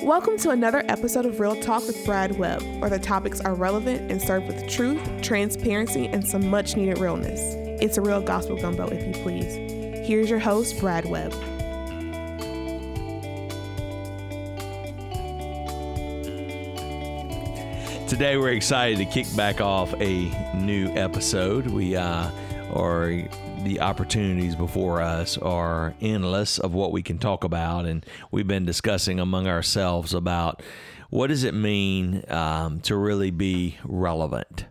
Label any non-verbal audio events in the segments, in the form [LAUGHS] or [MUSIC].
Welcome to another episode of Real Talk with Brad Webb, where the topics are relevant and served with truth, transparency, and some much needed realness. It's a real gospel gumbo, if you please. Here's your host, Brad Webb. Today we're excited to kick back off a new episode. We uh, are the opportunities before us are endless of what we can talk about, and we've been discussing among ourselves about what does it mean um, to really be relevant.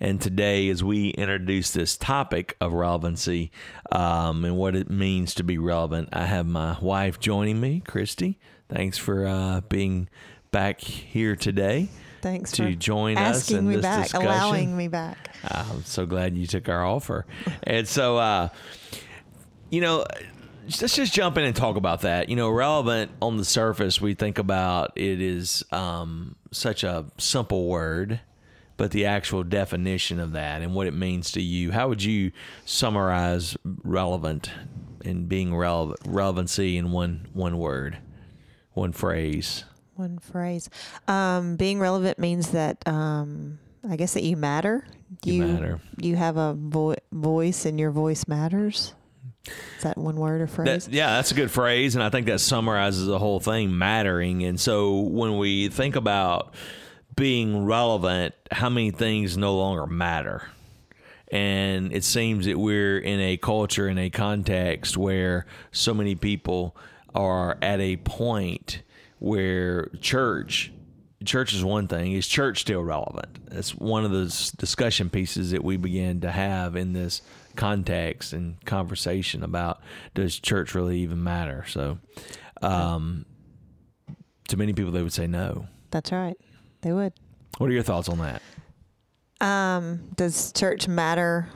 And today, as we introduce this topic of relevancy um, and what it means to be relevant, I have my wife joining me, Christy. Thanks for uh, being back here today. Thanks to for join us asking in me this back, discussion. allowing me back. I'm so glad you took our offer. And so, uh, you know, let's just jump in and talk about that. You know, relevant on the surface, we think about it is um, such a simple word, but the actual definition of that and what it means to you. How would you summarize relevant and being relevant relevancy in one one word, one phrase? One phrase. Um, being relevant means that um, I guess that you matter. You matter. You have a vo- voice, and your voice matters. Is that one word or phrase? That, yeah, that's a good phrase, and I think that summarizes the whole thing mattering. And so when we think about being relevant, how many things no longer matter? And it seems that we're in a culture, in a context where so many people are at a point where church church is one thing is church still relevant that's one of those discussion pieces that we began to have in this context and conversation about does church really even matter so um, to many people they would say no That's right. They would. what are your thoughts on that Um, does church matter?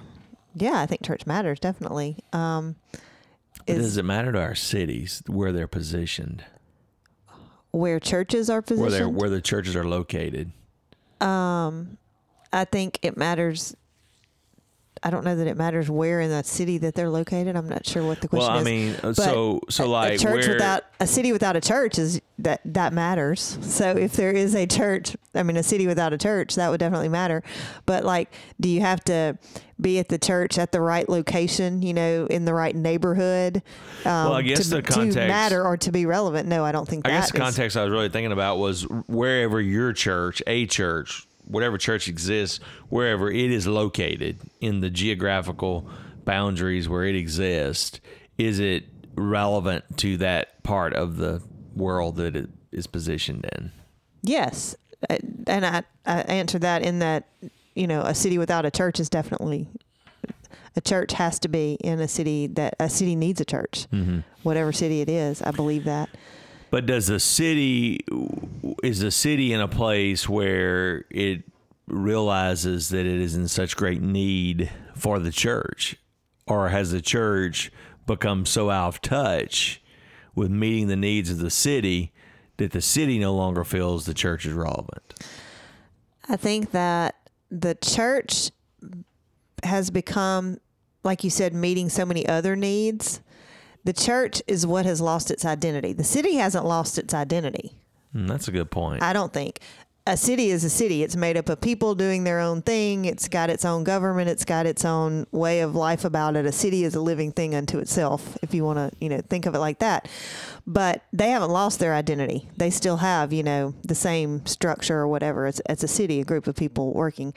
Yeah, I think church matters definitely. Um, is does it matter to our cities where they're positioned where churches are where positioned? where the churches are located Um, I think it matters. I don't know that it matters where in that city that they're located. I'm not sure what the question well i is. mean But so so a- like a church where without a city without a church is that that matters. So if there is a church, I mean a city without a church, that would definitely matter. But like, do you have to be at the church at the right location? You know, in the right neighborhood? Um, Well, I guess to, the to context- matter or to be relevant. No, I don't think I that guess the is- context I was really thinking about was wherever your church, a church, whatever church exists, wherever it is located in the geographical boundaries where it exists, is it relevant to that part of the world that it is positioned in? Yes, Uh, and I, I answer that in that you know a city without a church is definitely a church has to be in a city that a city needs a church, Mm-hmm. whatever city it is. I believe that. But does the city is the city in a place where it realizes that it is in such great need for the church, or has the church become so out of touch with meeting the needs of the city that the city no longer feels the church is relevant? I think that the church has become, like you said, meeting so many other needs. The church is what has lost its identity. The city hasn't lost its identity. Hmm, that's a good point. I don't think. A city is a city. It's made up of people doing their own thing. It's got its own government. It's got its own way of life about it. A city is a living thing unto itself, if you want to, you know, think of it like that. But they haven't lost their identity. They still have, you know, the same structure or whatever. It's, it's a city, a group of people working.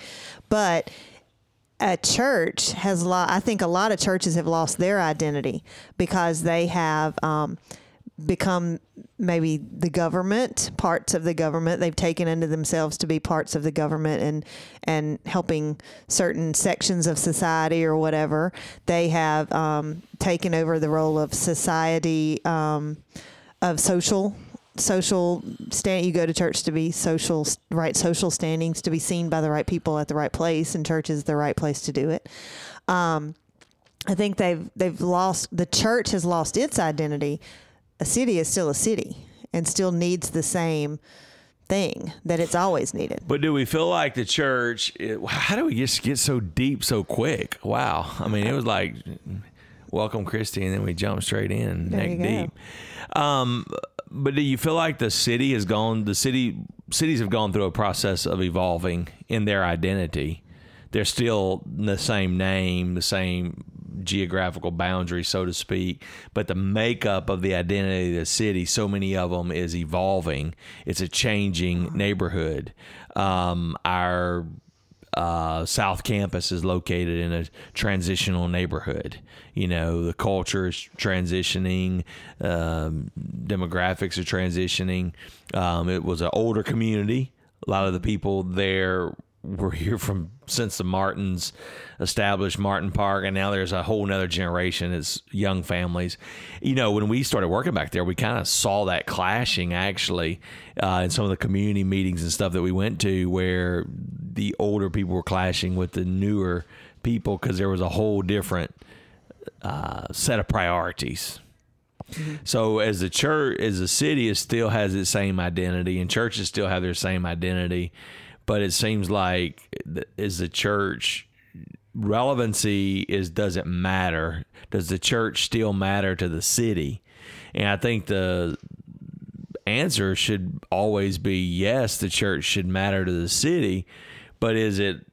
But a church has lost, I think a lot of churches have lost their identity because they have um, become maybe the government, parts of the government. They've taken into themselves to be parts of the government and and helping certain sections of society or whatever. They have um, taken over the role of society um, of social social stand you go to church to be social right social standings to be seen by the right people at the right place and church is the right place to do it um, i think they've they've lost the church has lost its identity a city is still a city and still needs the same thing that it's always needed But do we feel like the church? It, how do we just get so deep so quick? Wow! I mean, it was like welcome Christy, and then we jump straight in There neck deep. Um, but do you feel like the city has gone? The city cities have gone through a process of evolving in their identity. They're still the same name, the same geographical boundary, so to speak, but the makeup of the identity of the city, so many of them is evolving. It's a changing neighborhood. Um, our uh, South Campus is located in a transitional neighborhood. You know, the culture is transitioning, um, demographics are transitioning. Um, it was an older community. A lot of the people there were here from since the Martins established Martin Park, and now there's a whole nother generation. It's young families. You know, when we started working back there, we kind of saw that clashing actually uh, in some of the community meetings and stuff that we went to, where the older people were clashing with the newer people because there was a whole different uh, set of priorities. So as the church, as the city, it still has its same identity, and churches still have their same identity, but it seems like is the church relevancy is doesn't matter. Does the church still matter to the city? And I think the answer should always be yes. The church should matter to the city, but is it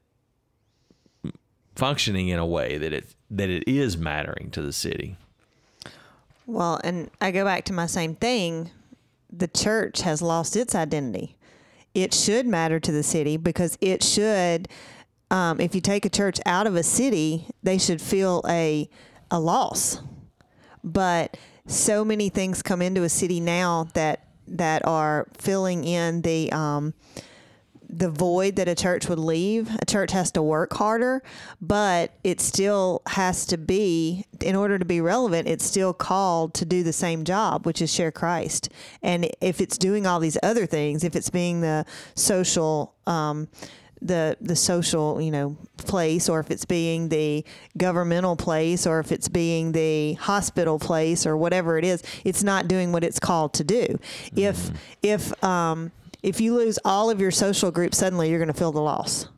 functioning in a way that it that it is mattering to the city? Well, and I go back to my same thing. The church has lost its identity. It should matter to the city because it should. Um, if you take a church out of a city, they should feel a a loss. But so many things come into a city now that that are filling in the um, the void that a church would leave. A church has to work harder, but it still has to be, in order to be relevant, it's still called to do the same job, which is share Christ. And if it's doing all these other things, if it's being the social, um, the the social you know place or if it's being the governmental place or if it's being the hospital place or whatever it is it's not doing what it's called to do if if um if you lose all of your social groups suddenly you're going to feel the loss.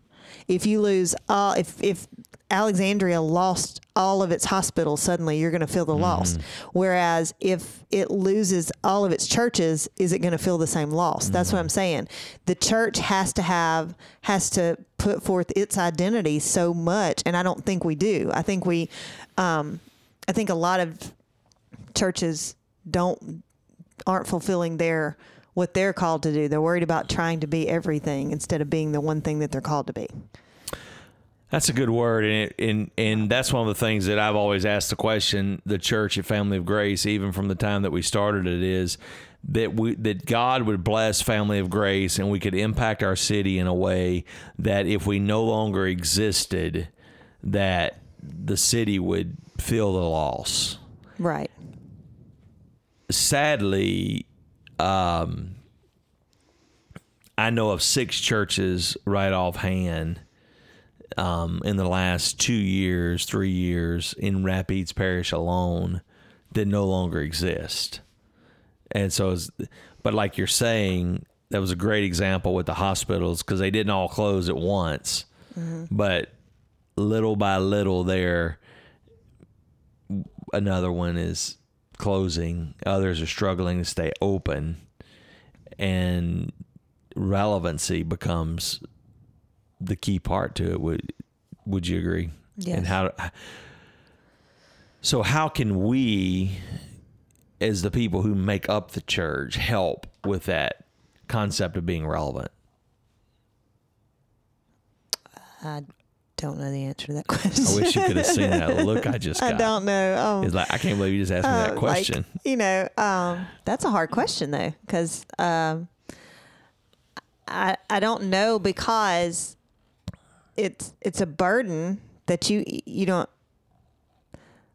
If you lose all if if Alexandria lost all of its hospitals suddenly you're going to feel the loss. Mm. Whereas if it loses all of its churches is it going to feel the same loss? That's what mm. I'm saying. The church has to have has to put forth its identity so much and I don't think we do. I think we um I think a lot of churches don't aren't fulfilling their what they're called to do they're worried about trying to be everything instead of being the one thing that they're called to be That's a good word, and it, and and that's one of the things that I've always asked the question. The church at Family of Grace, even from the time that we started it, is that we that God would bless Family of Grace, and we could impact our city in a way that if we no longer existed, that the city would feel the loss. right Sadly, um, I know of six churches right offhand um, in the last two years, three years in Rapides Parish alone that no longer exist. And so, it's, but like you're saying, that was a great example with the hospitals because they didn't all close at once, but little by little, there, another one is closing. Others are struggling to stay open, and relevancy becomes the key part to it. Would Would you agree? Yes. And how? So how can we, as the people who make up the church, help with that concept of being relevant? I don't know the answer to that [LAUGHS] question. I wish you could have seen that look I just [LAUGHS] got. I don't know. Um, It's like I can't believe you just asked me uh, that question. Like, you know, um, that's a hard question though, because um, I I don't know because it's it's a burden that you you don't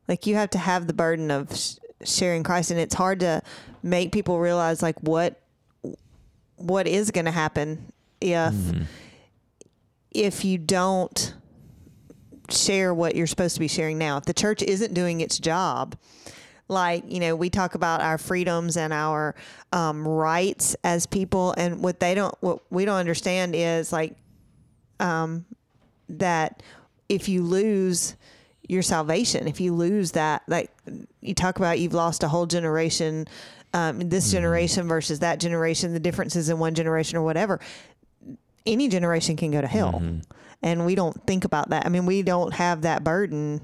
like you have to have the burden of sh- sharing Christ, and it's hard to make people realize like what what is going to happen if if you don't share what you're supposed to be sharing now. If the church isn't doing its job, like you know, we talk about our freedoms and our um, rights as people, and what they don't, what we don't understand is like um, that if you lose your salvation if you lose that like you talk about you've lost a whole generation um, this generation versus that generation the differences in one generation or whatever any generation can go to hell and we don't think about that i mean we don't have that burden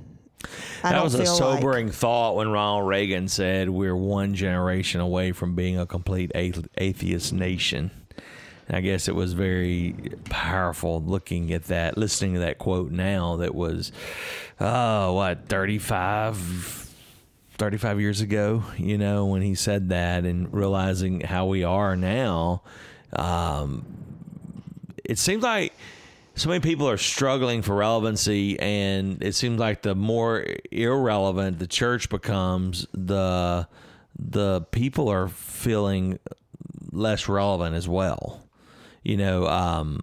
I that was a feel like- sobering thought when Ronald Reagan said we're one generation away from being a complete atheist nation. I guess it was very powerful looking at that, listening to that quote now that was, oh, what, 35, 35 years ago, you know, when he said that and realizing how we are now. Um, it seems like so many people are struggling for relevancy and it seems like the more irrelevant the church becomes the the people are feeling less relevant as well. You know um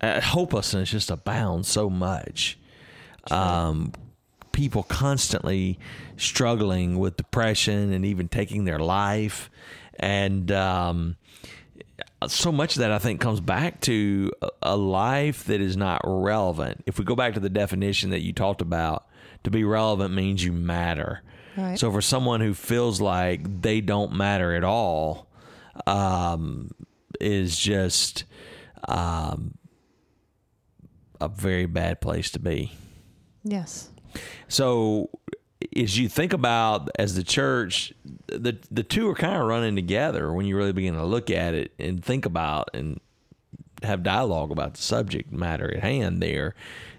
uh, hopelessness just abounds so much. Um people constantly struggling with depression and even taking their life. And um so much of that I think comes back to a- life that is not relevant. If we go back to the definition that you talked about, to be relevant means you matter. Right. So for someone who feels like they don't matter at all, um, is just um, a very bad place to be. yes So as you think about as the church, the the two are kind of running together when you really begin to look at it and think about and have dialogue about the subject matter at hand. There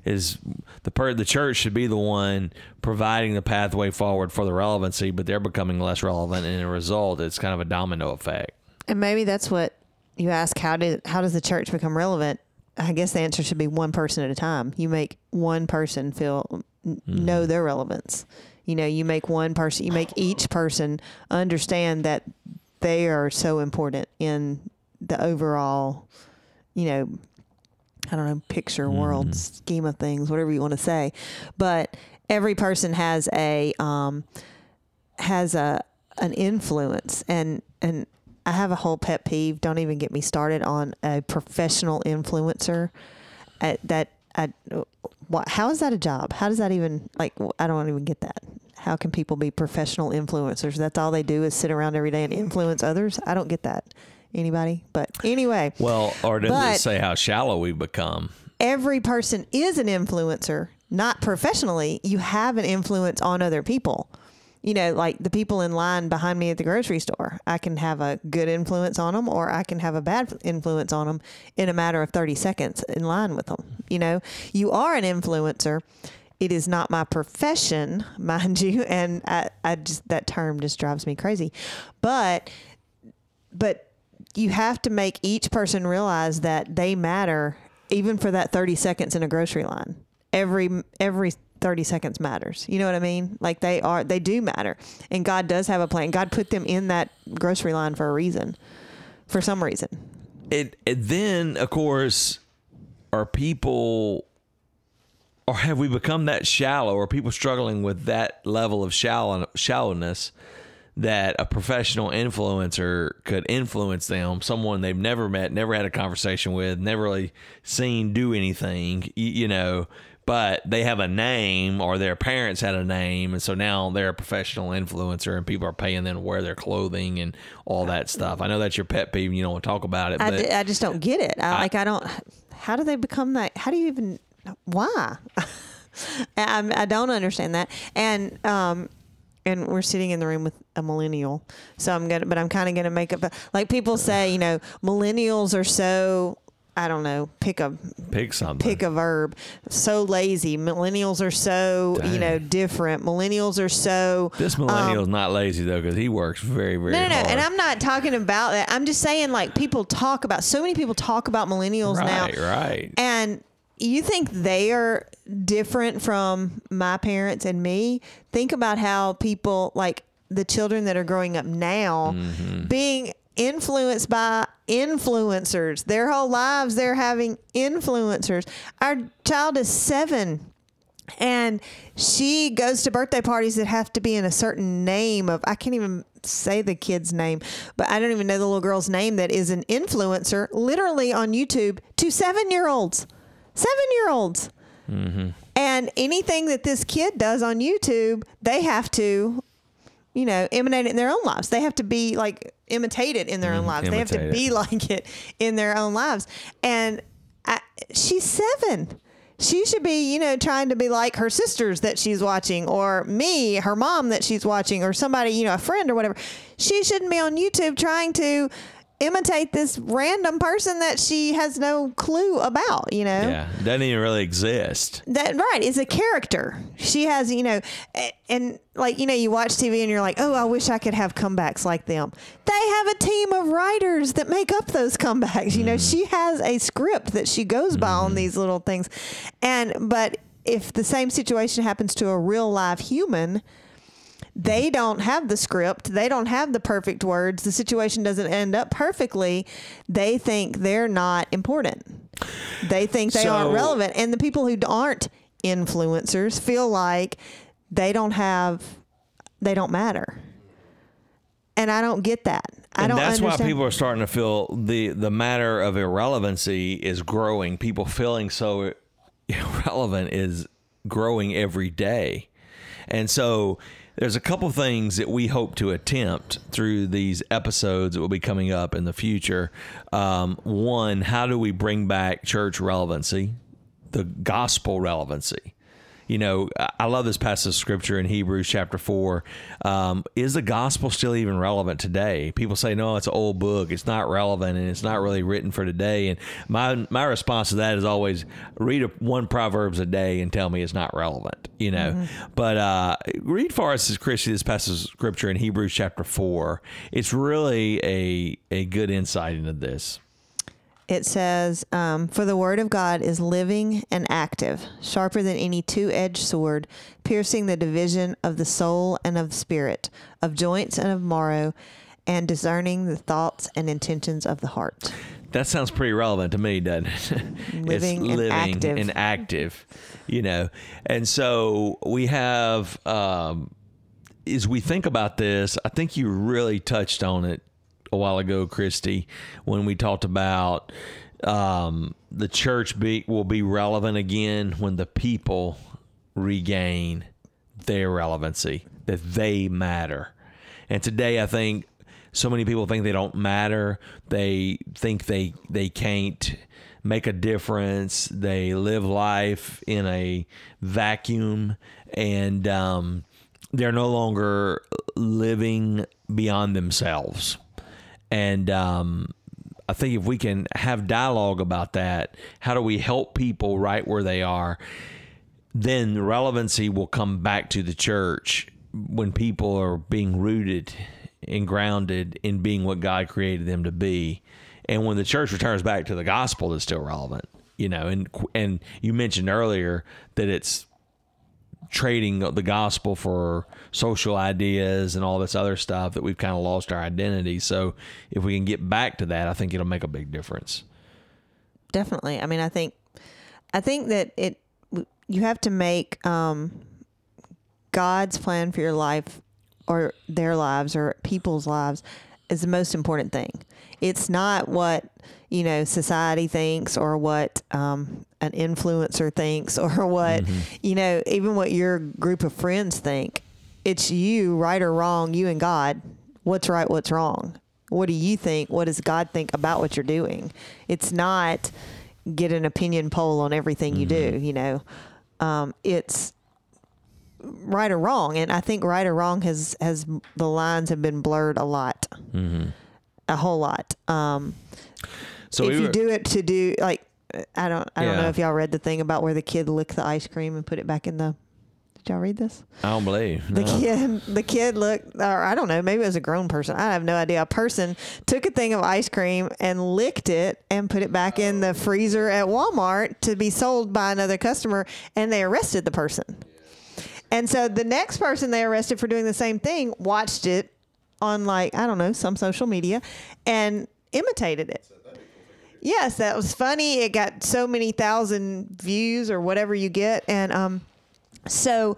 is the per the church should be the one providing the pathway forward for the relevancy, but they're becoming less relevant, and as a result, it's kind of a domino effect. And maybe that's what you ask how did how does the church become relevant? I guess the answer should be one person at a time. You make one person feel n- know their relevance. You know, you make one person you make each person understand that they are so important in the overall, you know, I don't know, picture world scheme of things, whatever you want to say. But every person has a um, has a an influence and and I have a whole pet peeve. Don't even get me started on a professional influencer. Uh, that I, what? How is that a job? How does that even like? I don't even get that. How can people be professional influencers? That's all they do is sit around every day and influence others. I don't get that. Anybody? But anyway, Well, or does it say how shallow we've become? every person is an influencer, not professionally. You have an influence on other people. You know, like the people in line behind me at the grocery store. I can have a good influence on them or I can have a bad influence on them in a matter of 30 seconds in line with them. You know, you are an influencer. It is not my profession, [LAUGHS] mind you, and I, I just that term just drives me crazy. But but you have to make each person realize that they matter even for that 30 seconds in a grocery line every every 30 seconds matters. You know what i mean? Like they are they do matter. And god does have a plan. God put them in that grocery line for a reason for some reason. It, it then of course are people or have we become that shallow or are people struggling with that level of shallow, shallowness that a professional influencer could influence them someone they've never met never had a conversation with never really seen do anything y- you know but they have a name or their parents had a name. And so now they're a professional influencer and people are paying them to wear their clothing and all that stuff. I know that's your pet peeve and you don't want to talk about it I, d- I just don't get it. I, like i don't how do they become that how do you even why? [LAUGHS] I, I don't understand that. And um and we're sitting in the room with a millennial so i'm gonna but i'm kind of gonna make up a, like people say you know millennials are so i don't know pick a pick something pick a verb so lazy millennials are so you know different millennials are so This millennial's not lazy though, because he works very, very no, no, no. And I'm not talking about that. I'm just saying, like, people talk about, so many people talk about millennials now. right, right. And you think they are different from my parents and me? Think about how people, like the children that are growing up now, Mm-hmm. being influenced by influencers. Their whole lives, they're having influencers. Our child is seven and she goes to birthday parties that have to be in a certain name of I can't even say the kid's name, but I don't even know the little girl's name that is an influencer literally on YouTube to seven year olds. Seven year olds. Mm-hmm. And anything that this kid does on YouTube, they have to, you know, imitate it in their own lives. They have to be like imitated in their own mm-hmm. lives. They have to be like it in their own lives. And I, she's seven. She should be, you know, trying to be like her sisters that she's watching, or me, her mom that she's watching, or somebody, you know, a friend or whatever. She shouldn't be on YouTube trying to imitate this random person that she has no clue about, you know? Yeah, doesn't even really exist. That right is a character. She has, you know, a- and like you know, you watch TV and you're like, oh, I wish I could have comebacks like them. They have a team of writers that make up those comebacks. You know, mm. she has a script that she goes by on mm-hmm. these little things, and but if the same situation happens to a real live human. They don't have the script. They don't have the perfect words. The situation doesn't end up perfectly. They think they're not important. They think they aren't relevant. And the people who aren't influencers feel like they don't have, they don't matter. And I don't get that. I and don't that's understand. why people are starting to feel the the matter of irrelevancy is growing. People feeling so [LAUGHS] irrelevant is growing every day. And so there's a couple things that we hope to attempt through these episodes that will be coming up in the future. Um, one, how do we bring back church relevancy, the gospel relevancy? You know, I- love this passage of scripture in Hebrews chapter four. Um, is the gospel still even relevant today? People say, no, it's an old book. It's not relevant and it's not really written for today. And my my response to that is always read a, one proverbs a day and tell me it's not relevant. You know, but uh, read for us as this passage of scripture in Hebrews chapter four. It's really a a good insight into this. It says, um, For the word of God is living and active, sharper than any two edged sword, piercing the division of the soul and of spirit, of joints and of marrow, and discerning the thoughts and intentions of the heart. That sounds pretty relevant to me, doesn't it? [LAUGHS] Living it's and active. and active, you know. And so we have, um, as we think about this, I think you really touched on it a while ago, Christy, when we talked about um, the church be, will be relevant again when the people regain their relevancy, that they matter. And today, I think so many people think they don't matter. They think they they can't make a difference. They live life in a vacuum, and um, they're no longer living beyond themselves. And um, I think if we can have dialogue about that, how do we help people right where they are? Then the relevancy will come back to the church when people are being rooted and grounded in being what God created them to be. And when the church returns back to the gospel, that's still relevant, you know. And and you mentioned earlier that it's trading the gospel for social ideas and all this other stuff that we've kind of lost our identity. So if we can get back to that, I think it'll make a big difference. Definitely. I mean, I think, I think that it, you have to make um, God's plan for your life or their lives or people's lives is the most important thing. It's not what you know society thinks or what um, an influencer thinks [LAUGHS] or what you know even what your group of friends think. It's you, right or wrong, you and God. What's right? What's wrong? What do you think? What does God think about what you're doing? It's not get an opinion poll on everything you do. You know, um, it's right or wrong, and I think right or wrong has has the lines have been blurred a lot, a whole lot. Um, So if we you do it to do like I don't I don't know if y'all read the thing about where the kid licked the ice cream and put it back in the. Did y'all read this? I don't believe. The kid, the kid looked, or I don't know, maybe it was a grown person. I have no idea. A person took a thing of ice cream and licked it and put it back in the freezer at Walmart to be sold by another customer, and they arrested the person. And so the next person they arrested for doing the same thing watched it on like I don't know some social media and imitated it. Yes, that was funny. It got so many thousand views or whatever you get, and um, so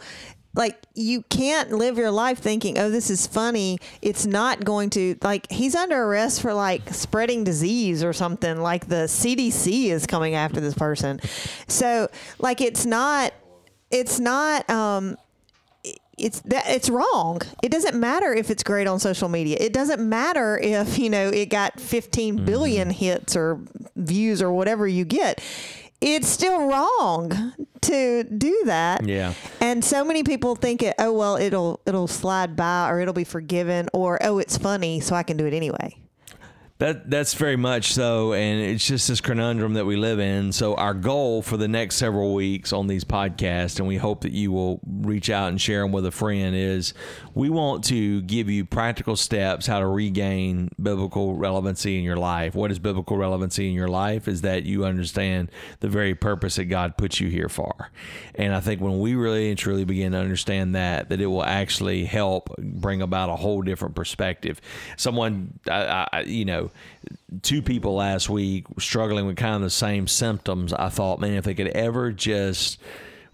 like you can't live your life thinking, "Oh, this is funny." It's not going to like he's under arrest for like spreading disease or something. Like the CDC is coming after this person. So like it's not it's not um it's that it's wrong. It doesn't matter if it's great on social media. It doesn't matter if, you know, it got 15 billion hits or views or whatever you get. It's still wrong to do that. Yeah. And so many people think it, oh well, it'll it'll slide by or it'll be forgiven or oh it's funny so I can do it anyway. That that's very much so, and it's just this conundrum that we live in. So our goal for the next several weeks on these podcasts, and we hope that you will reach out and share them with a friend, is we want to give you practical steps how to regain biblical relevancy in your life. What is biblical relevancy in your life? Is that you understand the very purpose that God put you here for, and I think when we really and truly begin to understand that, that it will actually help bring about a whole different perspective. Someone, I, I, you know two people last week struggling with kind of the same symptoms. I thought, man, if they could ever just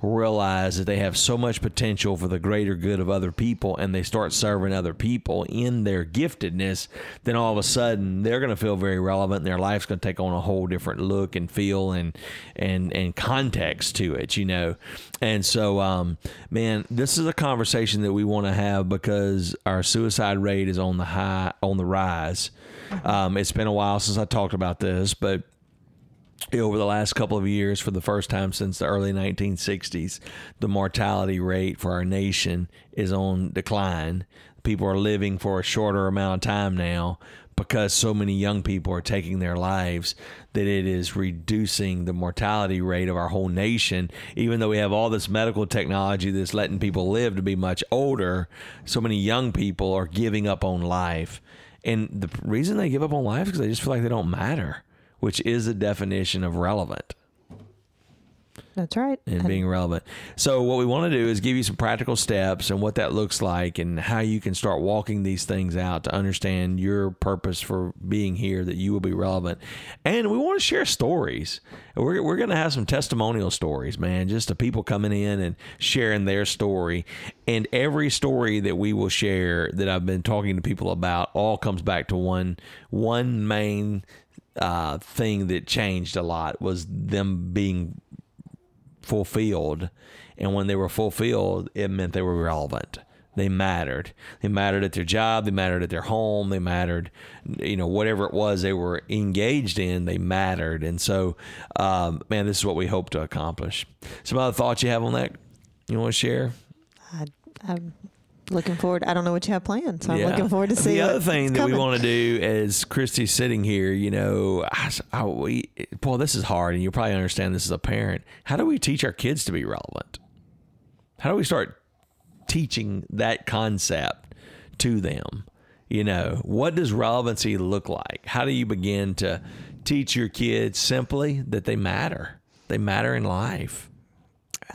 realize that they have so much potential for the greater good of other people and they start serving other people in their giftedness, then all of a sudden they're going to feel very relevant and their life's going to take on a whole different look and feel and and and context to it, you know. And so um man, this is a conversation that we want to have because our suicide rate is on the high on the rise. Um, it's been a while since I talked about this, but over the last couple of years, for the first time since the early 1960s, the mortality rate for our nation is on decline. People are living for a shorter amount of time now because so many young people are taking their lives that it is reducing the mortality rate of our whole nation. Even though we have all this medical technology that's letting people live to be much older, so many young people are giving up on life. And the reason they give up on life is because they just feel like they don't matter, which is a definition of relevant That's right. and being relevant. So what we want to do is give you some practical steps and what that looks like and how you can start walking these things out to understand your purpose for being here that you will be relevant. And we want to share stories. We're we're going to have some testimonial stories, man, just the people coming in and sharing their story. And every story that we will share that I've been talking to people about all comes back to one one main uh, thing that changed a lot was them being fulfilled. And when they were fulfilled, it meant they were relevant. They mattered. They mattered at their job. They mattered at their home. They mattered, you know, whatever it was they were engaged in, they mattered. And so, um, man, this is what we hope to accomplish. Some other thoughts you have on that you want to share? I, I'm looking forward. I don't know what you have planned, so I'm looking forward to see it. The other thing that we want to do as Christy's sitting here, you know, I, I, we, boy, this is hard, and you'll probably understand this as a parent. How do we teach our kids to be relevant? How do we start teaching that concept to them? You know, what does relevancy look like? How do you begin to teach your kids simply that they matter? They matter in life.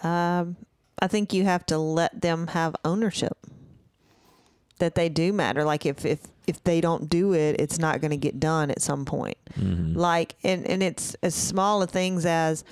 Um, I think you have to let them have ownership that they do matter. Like if if if they don't do it, it's not going to get done at some point. Mm-hmm. Like and and it's as small of things as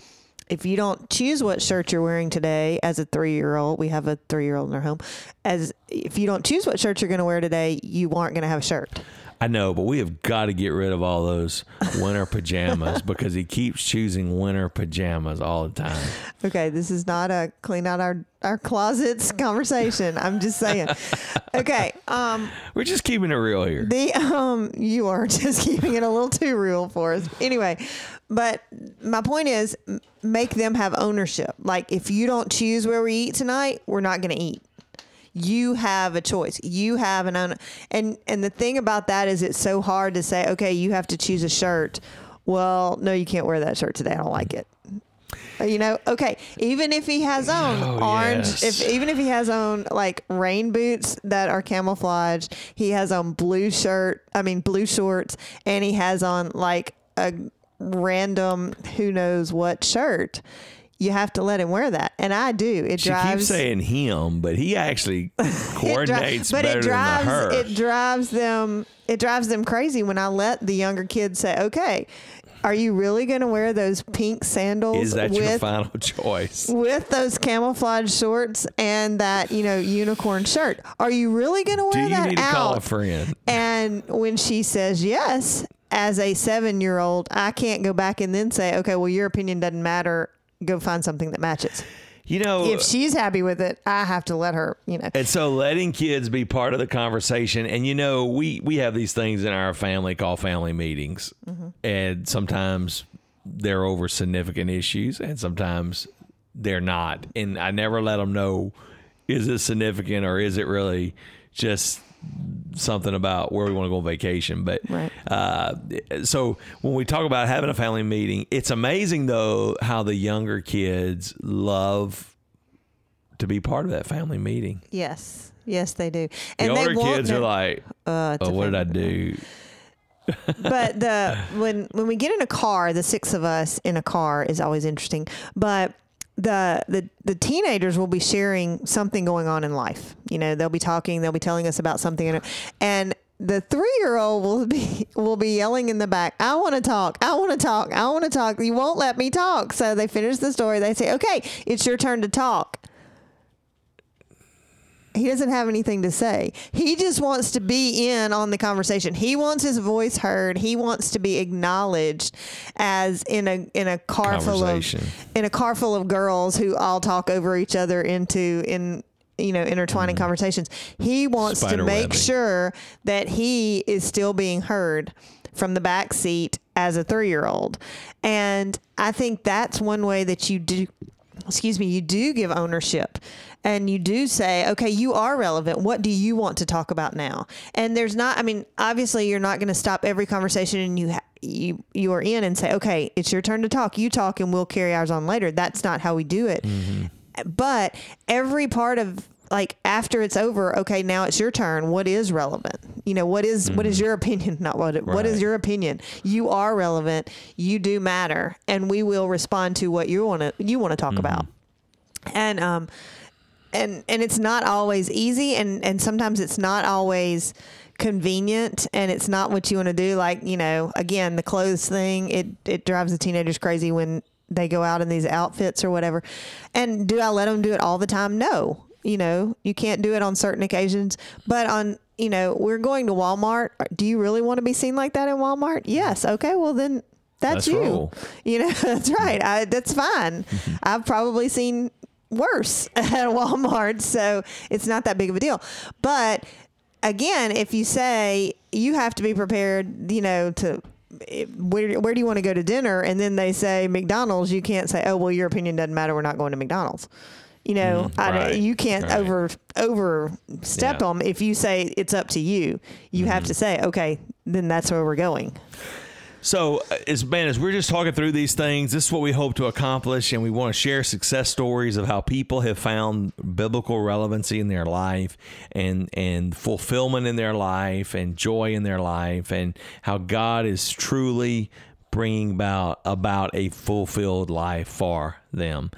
if you don't choose what shirt you're wearing today as a three year old, we have a three year old in our home. As if you don't choose what shirt you're going to wear today, you aren't going to have a shirt. I know, but we have got to get rid of all those winter pajamas [LAUGHS] because he keeps choosing winter pajamas all the time. Okay, this is not a clean out our our closets conversation. I'm just saying. Okay, um, We're just keeping it real here. the um, you are just [LAUGHS] keeping it a little too real for us. Anyway, but my point is, make them have ownership. Like if you don't choose where we eat tonight, we're not going to eat. You have a choice. You have an own, and and the thing about that is, it's so hard to say. Okay, you have to choose a shirt. Well, no, you can't wear that shirt today. I don't like it. Uh, you know, okay. Even if he has oh, on Oh, orange, yes. if even if he has on like rain boots that are camouflaged, he has on blue shirt. I mean blue shorts, and he has on like a random who knows what shirt. You have to let him wear that, and I do. It She drives. keeps saying him, but he actually [LAUGHS] dri- coordinates but better it drives than her. it drives them it drives them crazy when I let the younger kids say, "Okay, are you really going to wear those pink sandals Is that your final [LAUGHS] choice? with those camouflage shorts and that you know unicorn shirt? Are you really going to wear Do you that need to call a friend? And when she says yes, as a seven year old, I can't go back and then say, "Okay, well, your opinion doesn't matter. Go find something that matches." You know, if she's happy with it, I have to let her, you know. And so letting kids be part of the conversation and you know, we we have these things in our family called family meetings. Mm-hmm. And sometimes they're over significant issues and sometimes they're not. And I never let them know is it significant or is it really just something about where we want to go on vacation. But Right. uh, so when we talk about having a family meeting, it's amazing though how the younger kids love to be part of that family meeting. Yes. Yes, they do. And they older kids are like, uh, "Oh, what did I do?" [LAUGHS] but the when when we get in a car, the six of us in a car is always interesting. But the the the teenagers will be sharing something going on in life. You know, they'll be talking, they'll be telling us about something, and the three year old will be [LAUGHS] will be yelling in the back, I want to talk, I want to talk, I want to talk. You won't let me talk. So they finish the story. They say, Okay, it's your turn to talk. He doesn't have anything to say. He just wants to be in on the conversation. He wants his voice heard. He wants to be acknowledged as in a in a car full of in a car full of girls who all talk over each other into in you know intertwining mm-hmm. conversations. He wants to make webbing. sure that he is still being heard from the back seat as a 3-year-old. And I think that's one way that you do excuse me, you do give ownership and you do say, okay, you are relevant. What do you want to talk about now? And there's not, I mean, obviously you're not going to stop every conversation and you, ha- you, you are in and say, okay, it's your turn to talk. You talk and we'll carry ours on later. That's not how we do it. Mm-hmm. But every part of, like after it's over, okay, now it's your turn. What is relevant? You know, what is- what is mm-hmm. your opinion? [LAUGHS] Not what what is your opinion? You are relevant. You do matter, and we will respond to what you want to you want to talk mm-hmm. about. And um, and and it's not always easy, and and sometimes it's not always convenient, and it's not what you want to do. Like you know, again, the clothes thing it it drives the teenagers crazy when they go out in these outfits or whatever. And do I let them do it all the time? No. You know, you can't do it on certain occasions, but on you know, we're going to Walmart. Do you really want to be seen like that in Walmart? Yes. Okay. Well, then that's Let's you. roll. You know, [LAUGHS] that's right. I, that's fine. [LAUGHS] I've probably seen worse [LAUGHS] at Walmart, so it's not that big of a deal. But again, if you say you have to be prepared, you know, to eh, where where do you want to go to dinner, and then they say McDonald's, you can't say, oh well, your opinion doesn't matter. We're not going to McDonald's. You know, I, right, you can't right. over overstep Yeah. them. If you say it's up to you, you have to say, okay, then that's where we're going. So, uh, as man, as we're just talking through these things, this is what we hope to accomplish, and we want to share success stories of how people have found biblical relevancy in their life, and and fulfillment in their life, and joy in their life, and how God is truly bringing about about a fulfilled life for them.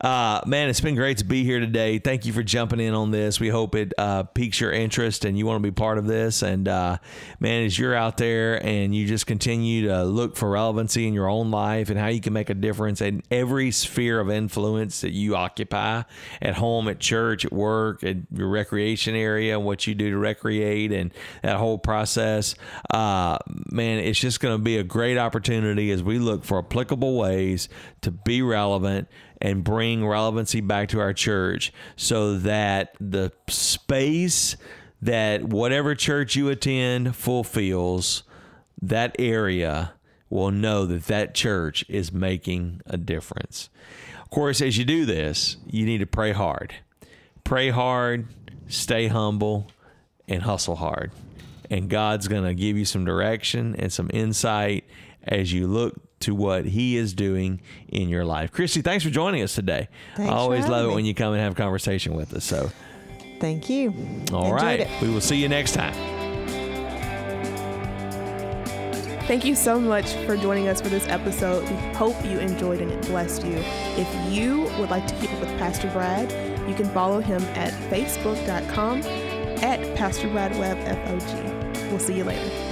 Uh, man, it's been great to be here today. Thank you for jumping in on this. We hope it uh, piques your interest and you want to be part of this. And uh, man, as you're out there and you just continue to look for relevancy in your own life and how you can make a difference in every sphere of influence that you occupy at home, at church, at work, at your recreation area, and what you do to recreate and that whole process. Uh, man, it's just going to be a great opportunity as we look for applicable ways to be relevant and bring relevancy back to our church so that the space that whatever church you attend fulfills that area will know that that church is making a difference. Of course, as you do this, you need to pray hard. Pray hard, stay humble, and hustle hard. And God's going to give you some direction and some insight as you look to what He is doing in your life. Christy, thanks for joining us today. Thanks I always love it me. when you come and have a conversation with us. So, Thank you. all right, we will see you next time. Thank you so much for joining us for this episode. We hope you enjoyed and it blessed you. If you would like to keep up with Pastor Brad, you can follow him at facebook.com at Pastor Brad Webb FOG. We'll see you later.